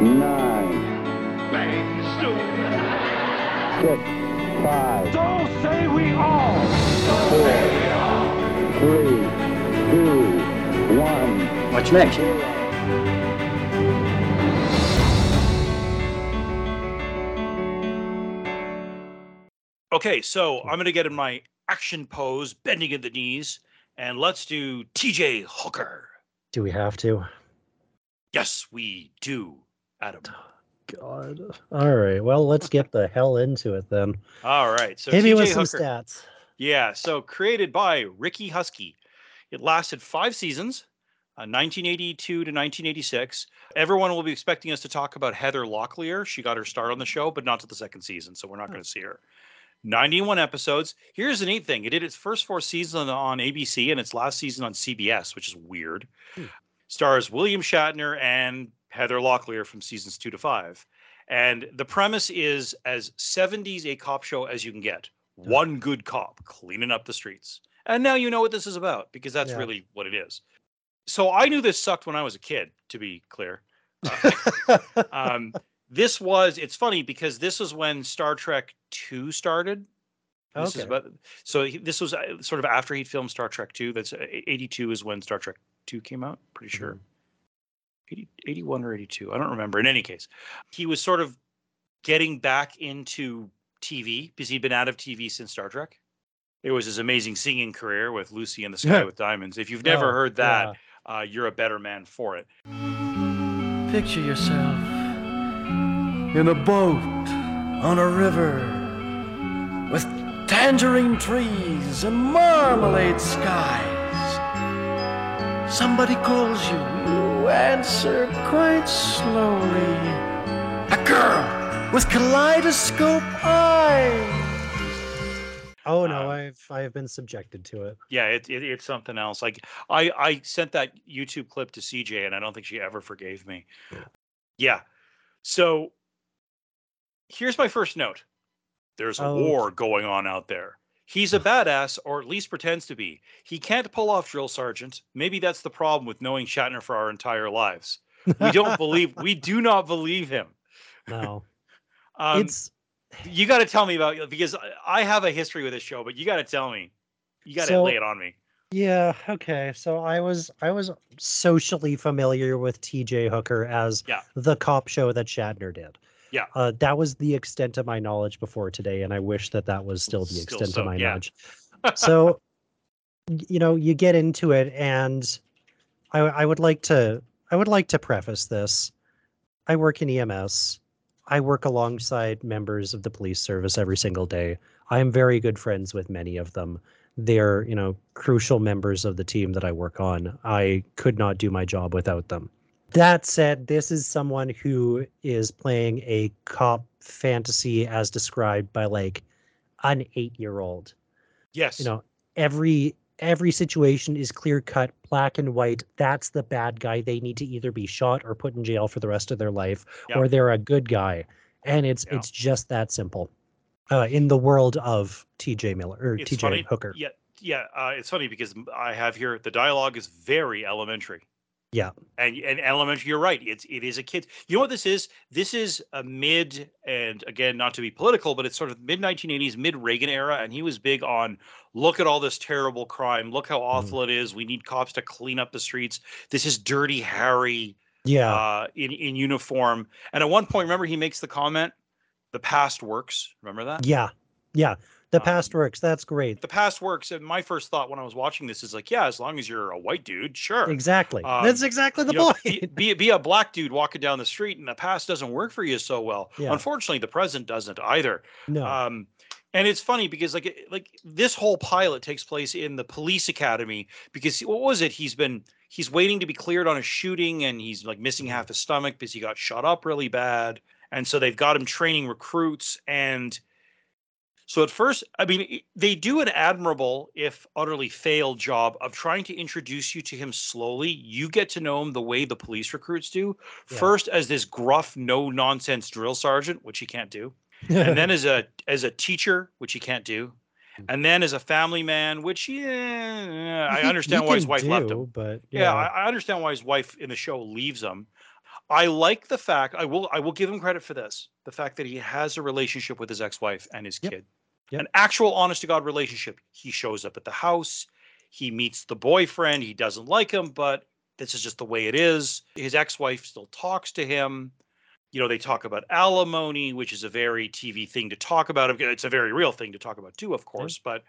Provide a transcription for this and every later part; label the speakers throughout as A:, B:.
A: nine,
B: Bang, stupid.
A: six, five,
B: So say we all. So
A: Four.
B: say we all.
A: three, two, one.
C: What's next?
D: Okay, so I'm gonna get in my action pose, bending at the knees, and let's do TJ Hooker.
E: Do we have to?
D: Yes, we do, Adam.
E: God. All right. Well, let's get the hell into it then.
D: All right, so
E: Hit me
D: TJ
E: with some
D: Hooker.
E: stats.
D: Yeah, so created by Ricky Husky. It lasted five seasons, uh, 1982 to 1986. Everyone will be expecting us to talk about Heather Locklear. She got her start on the show, but not to the second season, so we're not going to see her. 91 episodes. Here's the neat thing it did its first four seasons on ABC and its last season on CBS, which is weird.
E: Hmm.
D: Stars William Shatner and Heather Locklear from seasons two to five. And the premise is as 70s a cop show as you can get one good cop cleaning up the streets. And now you know what this is about because that's
E: Yeah.
D: really what it is. So I knew this sucked when I was a kid, to be clear. Uh, um, this was, it's funny because this was when Star Trek 2 started. This is
E: Okay.
D: about, so he, this was uh, sort of after he'd filmed Star Trek 2. That's uh, 82 is when Star Trek 2 came out, pretty sure.
E: Mhm.
D: 80, 81 or 82. I don't remember. In any case, he was sort of getting back into TV because he'd been out of TV since Star Trek. It was his amazing singing career with Lucy in the Sky with Diamonds. If you've never
E: Oh,
D: heard that, uh, you're a better man for it.
F: Picture yourself in a boat on a river with tangerine trees and marmalade skies. Somebody calls you, you answer quite slowly. A girl with kaleidoscope eyes.
E: Oh no,
D: Um,
E: I've I've been subjected to it.
D: Yeah, it, it, it's something else. Like I, I sent that YouTube clip to CJ, and I don't think she ever forgave me. Yeah. So here's my first note. There's a
E: Oh.
D: war going on out there. He's a badass, or at least pretends to be. He can't pull off drill sergeant. Maybe that's the problem with knowing Shatner for our entire lives. We don't believe. We do not believe him.
E: No,
D: Um,
E: it's
D: you got to tell me about because I- have a history with this show, but you got to tell me. You got to
E: So-
D: lay it on me.
E: yeah okay. So I was I was socially familiar with T.J. Hooker as
D: Yeah.
E: the cop show that Shatner did.
D: Yeah.
E: Uh, that was the extent of my knowledge before today, and I wish that that was still the
D: Still
E: extent
D: so,
E: of my
D: yeah.
E: knowledge. so, you know, you get into it, and I, I would like to I would like to preface this. I work in EMS. I work alongside members of the police service every single day. I am very good friends with many of them. They're, you know, crucial members of the team that I work on. I could not do my job without them. That said, this is someone who is playing a cop fantasy as described by like an 8-year-old.
D: Yes.
E: You know, every every situation is clear cut, black and white. That's the bad guy. They need to either be shot or put in jail for the rest of their life,
D: Yeah.
E: or they're a good guy. And it's
D: Yeah.
E: it's just that simple. Uh, in the world of T.J. Miller or T.J. Hooker.
D: Yeah, yeah. Uh, it's funny because I have here the dialogue is very elementary.
E: Yeah.
D: And and elementary, you're right. It's it is a kid. You know what this is? This is a mid and again, not to be political, but it's sort of mid 1980s, mid Reagan era, and he was big on look at all this terrible crime. Look how awful it is. We need cops to clean up the streets. This is dirty Harry
E: Yeah.
D: uh, in in uniform. And at one point, remember he makes the comment, "The past works." Remember that?
E: yeah. Yeah. The
D: um,
E: past works. That's great.
D: the past works and my first thought when i was watching this is like yeah as long as you're a white dude sure
E: Exactly.
D: um,
E: That's exactly the
D: know,
E: point.
D: be, be, be a black dude walking down the street and the past doesn't work for you so well
E: Yeah.
D: unfortunately the present doesn't either
E: no.
D: um and it's funny because like like this whole pilot takes place in the police academy because what was it he's been he's waiting to be cleared on a shooting and he's like missing
E: Mm-hmm.
D: half his stomach because he got shot up really bad and so they've got him training recruits and so at first i mean they do an admirable if utterly failed job of trying to introduce you to him slowly you get to know him the way the police recruits do
E: Yeah.
D: first as this gruff no nonsense drill sergeant which he can't do and then as a as a teacher, which he can't do,
E: Mm.
D: and then as a family man, which yeah, I understand why his wife left him.
E: do, But
D: Yeah, I, I understand why his wife in the show leaves him. I like the fact I will I will give him credit for this. The fact that he has a relationship with his ex-wife and his
E: Yep.
D: kid.
E: Yep.
D: An actual honest to God relationship. He shows up at the house, he meets the boyfriend, he doesn't like him, but this is just the way it is. His ex-wife still talks to him. You know, they talk about alimony, which is a very TV thing to talk about. It's a very real thing to talk about too, of course, but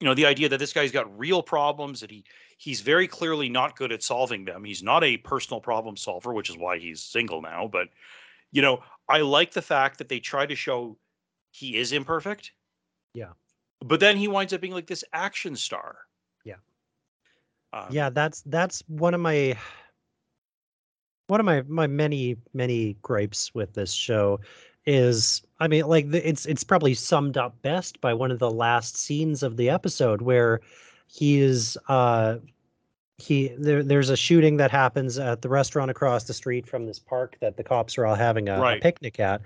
D: you know, the idea that this guy's got real problems that he he's very clearly not good at solving them. He's not a personal problem solver, which is why he's single now. But you know, I like the fact that they try to show he is imperfect.
E: Yeah.
D: But then he winds up being like this action star.
E: Yeah.
D: Um,
E: yeah that's that's one of my one of my my many many gripes with this show is i mean like the, it's it's probably summed up best by one of the last scenes of the episode where he is uh he there there's a shooting that happens at the restaurant across the street from this park that the cops are all having a, a picnic at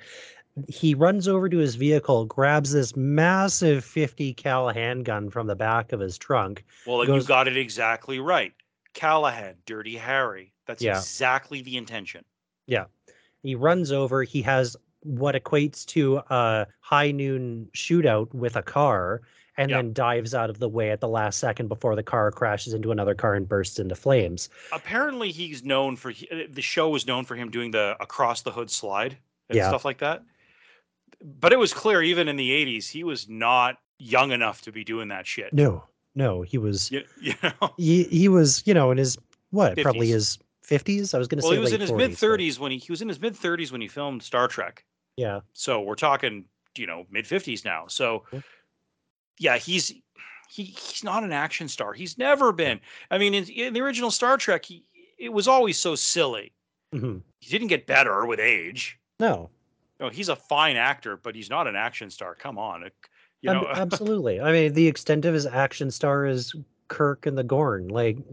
E: he runs over to his vehicle grabs this massive 50 cal handgun from the back of his trunk
D: Well,
E: goes-
D: you got it exactly right. Callahan, Dirty Harry. That's
E: Yeah.
D: exactly the intention. Yeah.
E: He runs over. He has what equates to a high noon shootout with a car and
D: Yeah.
E: then dives out of the way at the last second before the car crashes into another car and bursts into flames.
D: apparently he's known for the show was known for him doing the across the hood slide and
E: Yeah.
D: stuff like that but it was clear even in the 80s he was not young enough to be doing that shit
E: No, no, he was
D: you, you know
E: he, he was, you know, in his what, probably his 50s. I was going to
D: well
E: say
D: he was in his
E: 40s,
D: mid
E: but
D: 30s when he he was in his mid 30s when he filmed star trek
E: Yeah.
D: so we're talking you know mid 50s now so
E: Yeah.
D: yeah he's he, he's not an action star he's never been i mean in, in the original star trek he it was always so silly
E: Mhm.
D: he didn't get better with age
E: No.
D: No, he's a fine actor, but he's not an action star. Come on, it- you
E: ab-
D: know.
E: absolutely. I mean, the extent of his action star is Kirk and the Gorn. Like,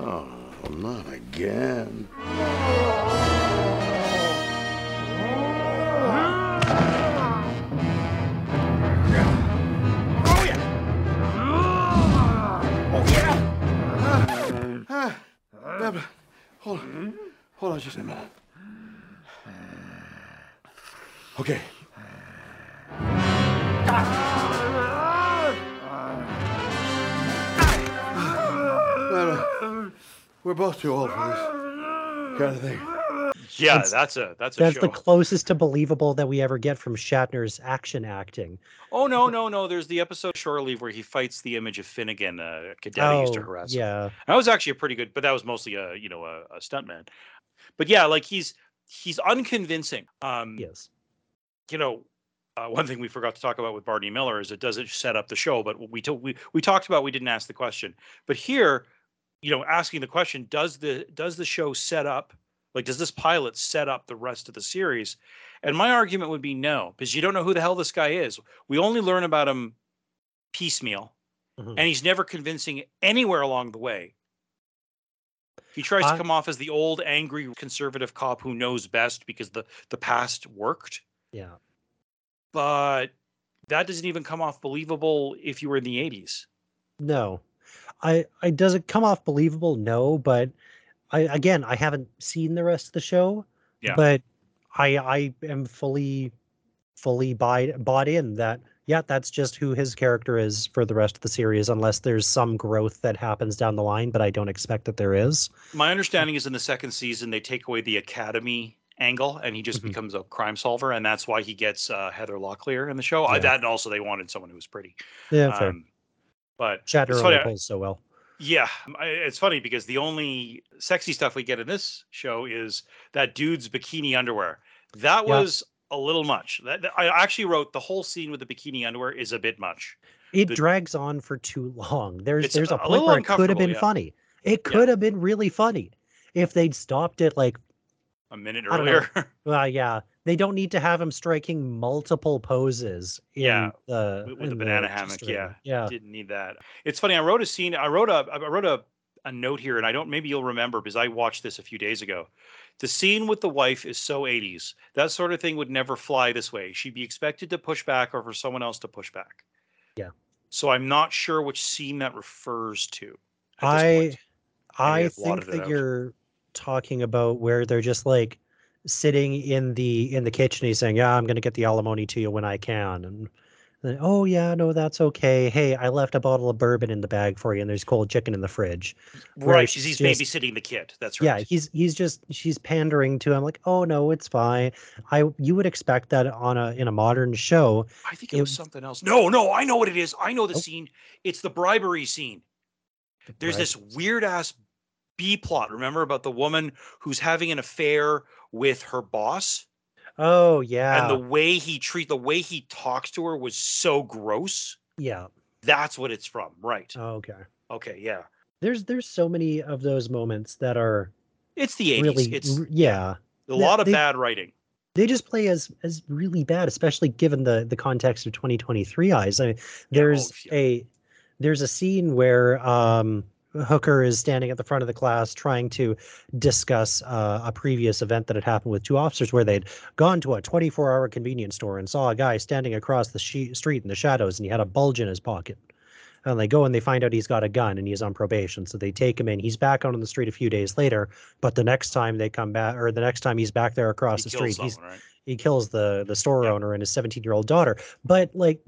C: Oh, not again.
F: Oh, Deborah, hold on. Hold on just a minute. Okay. Deborah, we're both too old for this kind of thing.
D: yeah,
E: That's-
D: that's a that's a
E: that's
D: show.
E: the closest to believable that we ever get from Shatner's action acting.
D: oh no, no, no. There's the episode Shore Leave where he fights the image of Finnegan, uh, a cadet who used to
E: Oh,
D: harass him.
E: yeah.
D: That was actually a pretty good, but that was mostly a you know a, a stuntman. But yeah, like he's he's unconvincing. Um,
E: Yes.
D: You know, uh, one thing we forgot to talk about with Barney Miller is it doesn't set up the show, but we told we we talked about we didn't ask the question. But here, you know, asking the question, does the does the show set up like does this pilot set up the rest of the series? And my argument would be no, because you don't know who the hell this guy is. We only learn about him piecemeal,
E: Mhm.
D: and he's never convincing anywhere along the way. He tries
E: I-
D: to come off as the old angry conservative cop who knows best because the the past worked
E: Yeah.
D: but that doesn't even come off believable if you were in the 80s.
E: No. I I does it come off believable? No, but I again I haven't seen the rest of the show.
D: Yeah.
E: But I I am fully fully buy, bought in that yeah, that's just who his character is for the rest of the series unless there's some growth that happens down the line, but I don't expect that there is.
D: My understanding is in the second season they take away the academy angle and he just
E: Mhm.
D: becomes a crime solver and that's why he gets uh, Heather Locklear in the show. I,
E: Yeah.
D: that and also they wanted someone who was pretty.
E: Yeah, fair.
D: Um, but
E: Shatner only pulls so well.
D: yeah, I- it's funny because the only sexy stuff we get in this show is that dude's bikini underwear. That
E: Yeah.
D: was a little much. That, that- I actually wrote the whole scene with the bikini underwear is a bit much.
E: It
D: the-
E: drags on for too long. There's there's
D: a-
E: a point where it could have been
D: yeah.
E: funny. It could have been really funny if they'd stopped it like
D: A minute
E: I
D: earlier.
E: Well, yeah, they don't need to have him striking multiple poses. In
D: Yeah,
E: the,
D: with- with the banana
E: the
D: hammock,
E: string.
D: yeah.
E: yeah.
D: didn't need that. It's funny. I wrote a scene. I wrote a. I wrote a, a note here, and I don't. Maybe you'll remember because I watched this a few days ago. The scene with the wife is so 80s. That sort of thing would never fly this way. She'd be expected to push back, or for someone else to push back.
E: Yeah.
D: So I'm not sure which scene that refers to.
E: I
D: point.
E: I
D: I've
E: think that
D: out.
E: you're talking about where they're just like sitting in the in the kitchen. He's saying, "Yeah, I'm going to get the alimony to you when I can." And then, oh yeah, no, that's okay. Hey, I left a bottle of bourbon in the bag for you, and there's cold chicken in the fridge.
D: Right. She's he's
E: just-
D: babysitting the kid. That's right Yeah,
E: he's he's just she's pandering to him like, oh no, it's fine. I you would expect that on a in a modern show.
D: I think it,
E: it-
D: was something else. No, no, I know what it is. I know the
E: Oh.
D: scene. It's the bribery scene. There's this weird ass B plot. Remember about the woman who's having an affair with her boss,
E: Oh yeah,
D: and the way he treat the way he talks to her was so gross.
E: yeah.
D: That's what it's from. Right.
E: Oh, okay.
D: Okay. Yeah.
E: There's there's so many of those moments that are
D: It's the 80s.
E: really
D: it's
E: yeah.
D: a
E: yeah,
D: lot of bad writing.
E: They just play as as really bad, especially given the the context of 2023 eyes. I mean, there's
D: yeah.
E: a there's a scene where um Hooker is standing at the front of the class trying to discuss uh, a previous event that had happened with two officers where they'd gone to a 24 hour convenience store and saw a guy standing across the she- street in the shadows and he had a bulge in his pocket. And they go and they find out he's got a gun and he's on probation. So they take him in. He's back out on the street a few days later. But the next time they come back, or the next time he's back there across
D: He
E: the street, he's
D: someone, right?
E: he kills the the store
D: Yeah.
E: owner and his 17 year old daughter but like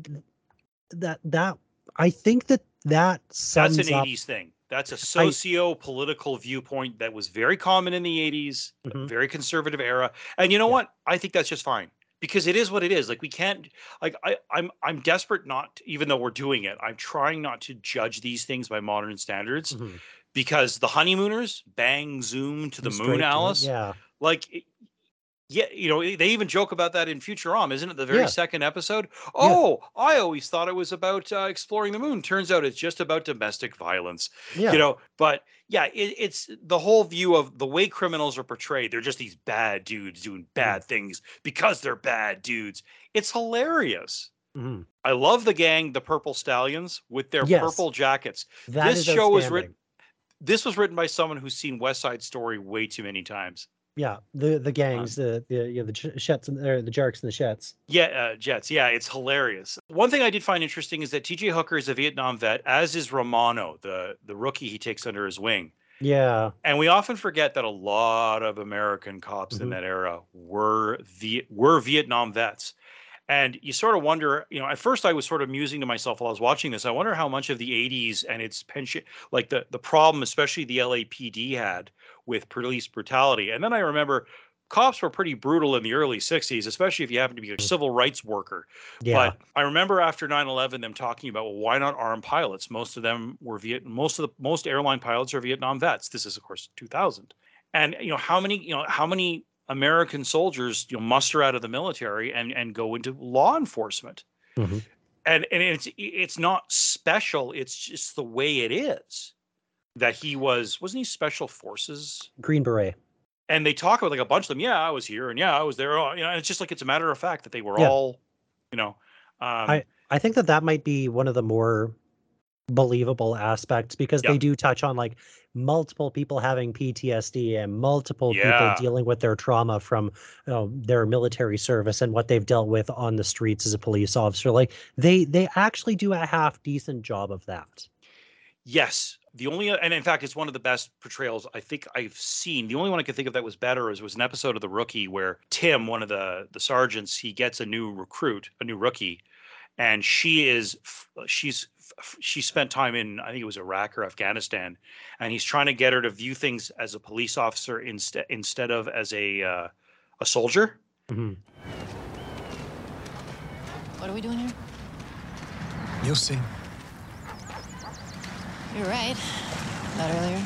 E: that that i think that that sums
D: That's an
E: up
D: 80s thing. That's a socio-political viewpoint that was very common in the 80s, a
E: Mhm.
D: very conservative era. And you know
E: Yeah.
D: what? I think that's just fine because it is what it is. Like we can't like I I'm I'm desperate not even though we're doing it. I'm trying not to judge these things by modern standards
E: Mhm.
D: because the honeymooners bang zoom to the
E: Straight
D: moon
E: to
D: Alice.
E: yeah
D: Like yeah, you know, they even joke about that in Futurama, isn't it? The very
E: Yeah.
D: second episode. Oh, I always thought it was about uh, exploring the moon. Turns out it's just about domestic violence
E: yeah
D: you know but yeah it, it's the whole view of the way criminals are portrayed they're just these bad dudes doing bad things because they're bad dudes it's hilarious
E: Mhm.
D: i love the gang the purple stallions with their
E: Yes.
D: purple jackets
E: That
D: this
E: is
D: show was written this was written by someone who's seen west side story way too many times
E: yeah the the gangs the the yeah, the Ch- shets and or the Jerks and the shets
D: yeah uh, jets yeah it's hilarious one thing i did find interesting is that tj hooker is a vietnam vet as is romano the the rookie he takes under his wing
E: yeah
D: And we often forget that a lot of American cops in
E: Mhm.
D: that era were the were Vietnam vets. And you sort of wonder, you know, at first I was sort of musing to myself while I was watching this. I wonder how much of the 80s and its pension, like the the problem, especially the LAPD had with police brutality. And then I remember cops were pretty brutal in the early 60s, especially if you happen to be a civil rights worker.
E: yeah
D: But I remember after 9/11 them talking about well, why not arm pilots? Most of them were Viet. Most of the most airline pilots are Vietnam vets. This is of course 2000, and you know how many you know how many American soldiers you know muster out of the military and and go into law enforcement,
E: Mhm.
D: and and it's it's not special. It's just the way it is that he was wasn't he special forces
E: green beret
D: and they talk about like a bunch of them. Yeah, I was here, and yeah, I was there. You know, and it's just like it's a matter of fact that they were
E: Yeah.
D: all, you know, um,
E: I- i think that that might be one of the more believable aspects because
D: Yeah.
E: they do touch on like multiple people having PTSD and multiple
D: Yeah.
E: people dealing with their trauma from you know, their military service and what they've dealt with on the streets as a police officer. Like they they actually do a half decent job of that.
D: Yes, the only and in fact, it's one of the best portrayals I think I've seen. The only one I could think of that was better is was an episode of The Rookie where Tim, one of the the sergeants, he gets a new recruit, a new rookie, and she is she's she spent time in I think it was Iraq or Afghanistan, and he's trying to get her to view things as a police officer instead instead of as a uh, a soldier.
E: mm-hmm.
G: What are we doing here?
H: You'll see.
G: You're right. About earlier.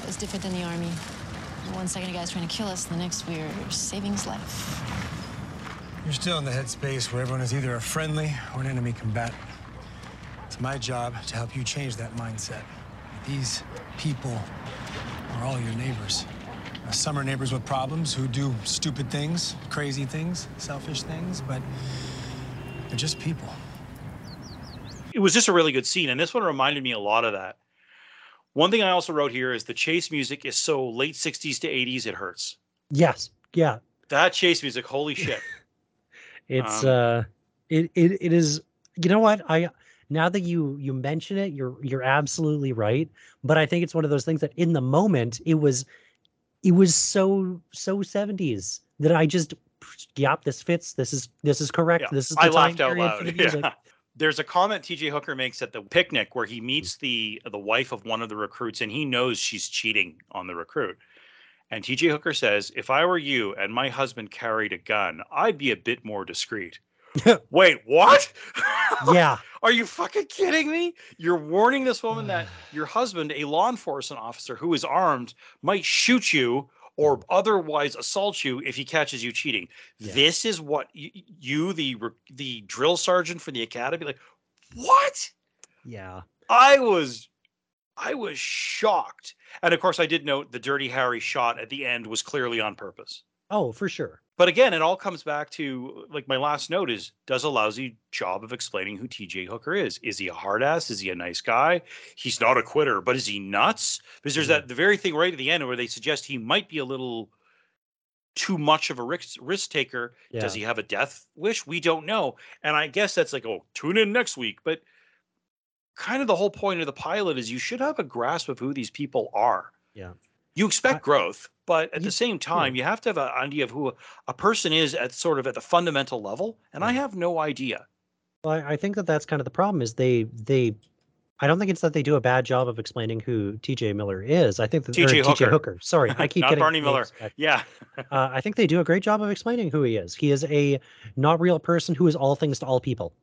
G: It was different than the army. One second a guy's trying to kill us, the next we're saving his life.
H: You're still in the headspace where everyone is either a friendly or an enemy combatant. It's my job to help you change that mindset. These people are all your neighbors. Some are neighbors with problems who do stupid things, crazy things, selfish things, but they're just people.
D: It was just a really good scene and this one reminded me a lot of that one thing i also wrote here is the chase music is so late 60s to 80s it hurts
E: Yes. Yeah.
D: that chase music holy shit
E: It's
D: Um,
E: uh it, it it is you know what? I now that you you mention it, you're you're absolutely right. But I think it's one of those things that in the moment it was it was so so 70s that I just yep, this fits. This is this is correct.
D: Yeah,
E: This is the
D: I
E: time
D: laughed out
E: period for the
D: loud.
E: music.
D: Yeah. There's a comment TJ Hooker makes at the picnic where he meets the the wife of one of the recruits and he knows she's cheating on the recruit. And TJ Hooker says, "If I were you and my husband carried a gun, I'd be a bit more discreet." Wait, what?
E: yeah.
D: Are you fucking kidding me? You're warning this woman that your husband, a law enforcement officer who is armed, might shoot you or otherwise assault you if he catches you cheating.
E: Yeah.
D: This is what you, you the the drill sergeant for the academy, like what?
E: Yeah.
D: I was I was shocked. And of course I did note the dirty Harry shot at the end was clearly on purpose.
E: Oh, for sure.
D: But again, it all comes back to like my last note is does a lousy job of explaining who TJ Hooker is. Is he a hard ass? Is he a nice guy? He's not a quitter, but is he nuts? Because there's
E: Mhm.
D: that the very thing right at the end where they suggest he might be a little too much of a risk risk taker. Does he have a death wish? We don't know. And I guess that's like, oh, tune in next week. But kind of the whole point of the pilot is you should have a grasp of who these people are.
E: Yeah.
D: You expect growth, but at the same time, you have to have an idea of who a, person is at sort of at the fundamental level. And I have no idea.
E: Well, I, I think that that's kind of the problem is they they I don't think it's that they do a bad job of explaining who TJ Miller is. I think that
D: T.J. Hooker.
E: Hooker. Sorry, I keep
D: Not
E: getting
D: Barney Miller.
E: back.
D: Yeah.
E: Uh, I think they do a great job of explaining who he is. He is a not real person who is all things to all people.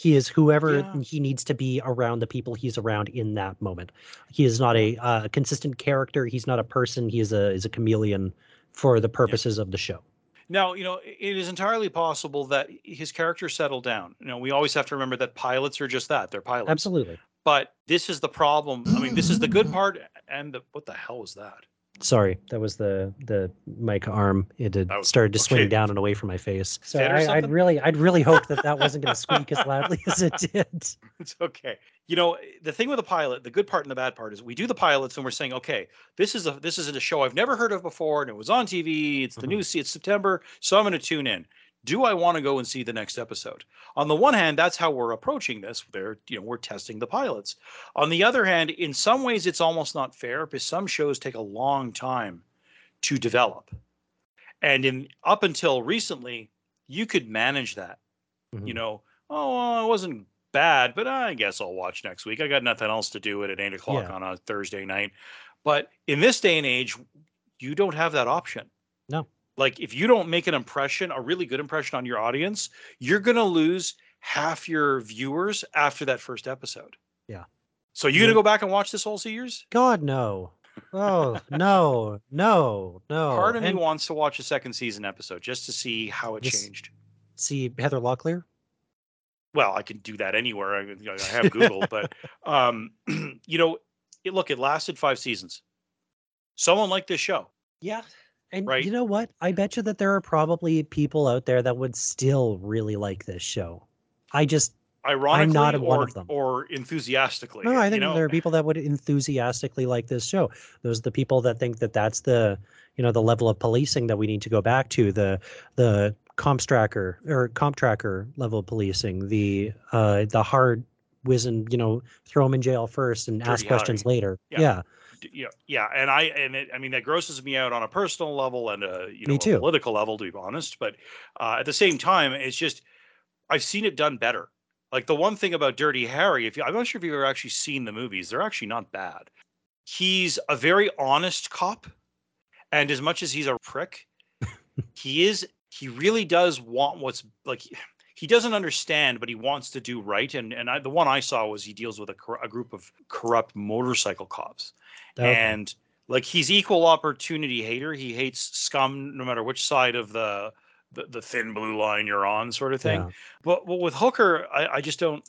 E: He is whoever
D: Yeah.
E: he needs to be around the people he's around in that moment. He is not a uh, consistent character. He's not a person. He is a is a chameleon for the purposes of the show.
D: Now, you know, it is entirely possible that his character settled down. You know, we always have to remember that pilots are just that. They're pilots.
E: Absolutely.
D: But this is the problem. I mean, this is the good part. And the, what the hell was that?
E: Sorry, that was the the mic arm. It had
D: was-
E: started to swing down and away from my face. So I, I'd really, I'd really hope that that wasn't going to squeak as loudly as it did.
D: It's okay. You know, the thing with a pilot, the good part and the bad part is we do the pilots and we're saying, okay, this is a this is a show I've never heard of before, and it was on TV. It's the
E: Mhm.
D: new se- it's September, so I'm going to tune in. Do I want to go and see the next episode? On the one hand, that's how we're approaching this. They're, you know, we're testing the pilots. On the other hand, in some ways, it's almost not fair because some shows take a long time to develop, and in up until recently, you could manage that you
E: Mhm.
D: know, oh, well, it wasn't bad, but I guess I'll watch next week. I got nothing else to do it at eight o'clock
E: Yeah.
D: on a Thursday night. But in this day and age, you don't have that option.
E: No.
D: Like if you don't make an impression, a really good impression on your audience, you're gonna lose half your viewers after that first episode.
E: Yeah.
D: So you gonna go back and watch this whole series?
E: God no. Oh no, no, no.
D: Part of me
E: And
D: wants to watch a second season episode just to see how it changed.
E: see Heather Locklear.
D: well i can do that anywhere i, you know, I have google but um you know it, look it lasted five seasons someone liked this show
E: Yeah. And
D: Right.
E: you know what? I bet you that there are probably people out there that would still really like this show. I just
D: ironically I'm
E: not
D: or,
E: one of them.
D: or enthusiastically
E: no, I
D: you
E: think
D: know?
E: there are people that would enthusiastically like this show. Those are the people that think that that's the you know the level of policing that we need to go back to the the comp tracker or comp tracker level of policing the uh the hard whizzing you know throw them in jail first and ask
D: Dirty
E: questions
D: Harry.
E: later
D: Yeah.
E: yeah
D: yeah yeah and i and it, i mean that grosses me out on a personal level and a you know a political level to be honest but uh, at the same time it's just i've seen it done better. Like the one thing about dirty harry if you i'm not sure if you've ever actually seen the movies they're actually not bad. He's a very honest cop and as much as he's a prick he is he really does want what's like he- doesn't understand but he wants to do right and and I, the one i saw was he deals with a, cor- a group of corrupt motorcycle cops
E: Okay.
D: and like he's equal opportunity hater he hates scum no matter which side of the the, the thin blue line you're on sort of thing
E: Yeah.
D: but, but with hooker I, I just don't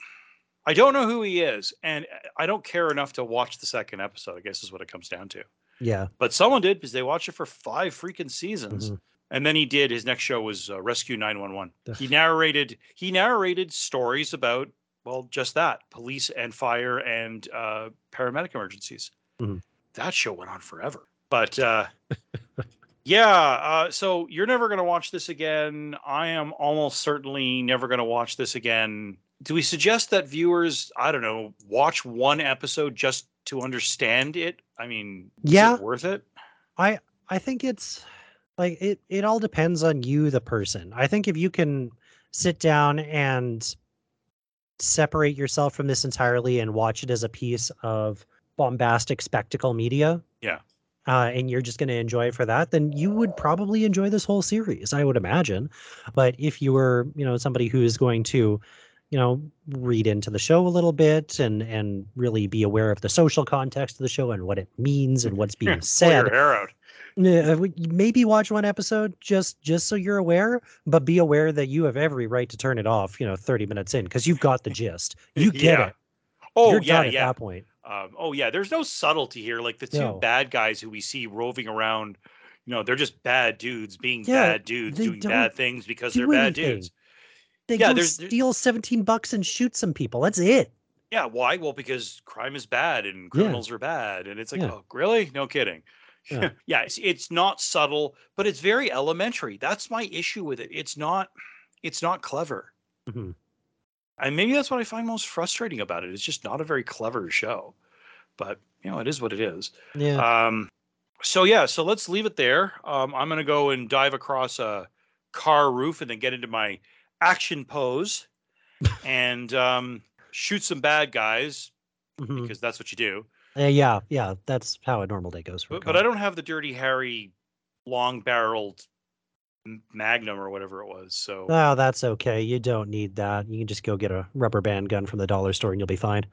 D: i don't know who he is and i don't care enough to watch the second episode i guess is what it comes down to
E: yeah
D: but someone did because they watched it for five freaking seasons
E: Mhm.
D: And then he did his next show was uh, rescue 911 he narrated he narrated stories about well just that police and fire and uh, paramedic emergencies
E: Mhm.
D: that show went on forever but uh, yeah uh, so you're never going to watch this again i am almost certainly never going to watch this again do we suggest that viewers, I don't know, watch one episode just to understand it? I mean, is
E: Yeah.
D: it worth it?
E: I I think it's like it it all depends on you the person. I think if you can sit down and separate yourself from this entirely and watch it as a piece of bombastic spectacle media.
D: Yeah.
E: Uh, and you're just going to enjoy it for that, then you would probably enjoy this whole series, I would imagine. But if you were, you know, somebody who is going to, you know, read into the show a little bit and and really be aware of the social context of the show and what it means and what's being said,
D: your hair out.
E: yeah, maybe watch one episode just just so you're aware, but be aware that you have every right to turn it off. You know, 30 minutes in because you've got the gist. You get
D: Yeah.
E: it.
D: Oh
E: you're
D: yeah,
E: done at
D: yeah.
E: that point.
D: Um, oh yeah, there's no subtlety here. Like the two
E: No.
D: bad guys who we see roving around, you know, they're just bad dudes being
E: Yeah,
D: bad dudes doing bad things because
E: do
D: they're bad
E: anything.
D: dudes.
E: They
D: Yeah,
E: go steal 17 bucks and shoot some people. That's it.
D: Yeah, why? Well, because crime is bad and
E: Yeah.
D: criminals are bad, and it's like,
E: Yeah.
D: oh, really? No kidding.
E: Yeah.
D: yeah, it's, it's not subtle, but it's very elementary. That's my issue with it. It's not, it's not clever,
E: Mhm.
D: and maybe that's what I find most frustrating about it. It's just not a very clever show, but you know, it is what it is.
E: Yeah.
D: Um, so yeah, so let's leave it there. Um, I'm gonna go and dive across a car roof and then get into my action pose and um, shoot some bad guys
E: Mhm.
D: because that's what you do.
E: Uh, yeah, yeah, that's how a normal day goes for
D: But, but I don't have the Dirty Harry long barreled Magnum or whatever it was. So
E: Oh, that's okay. You don't need that. You can just go get a rubber band gun from the dollar store and you'll be fine.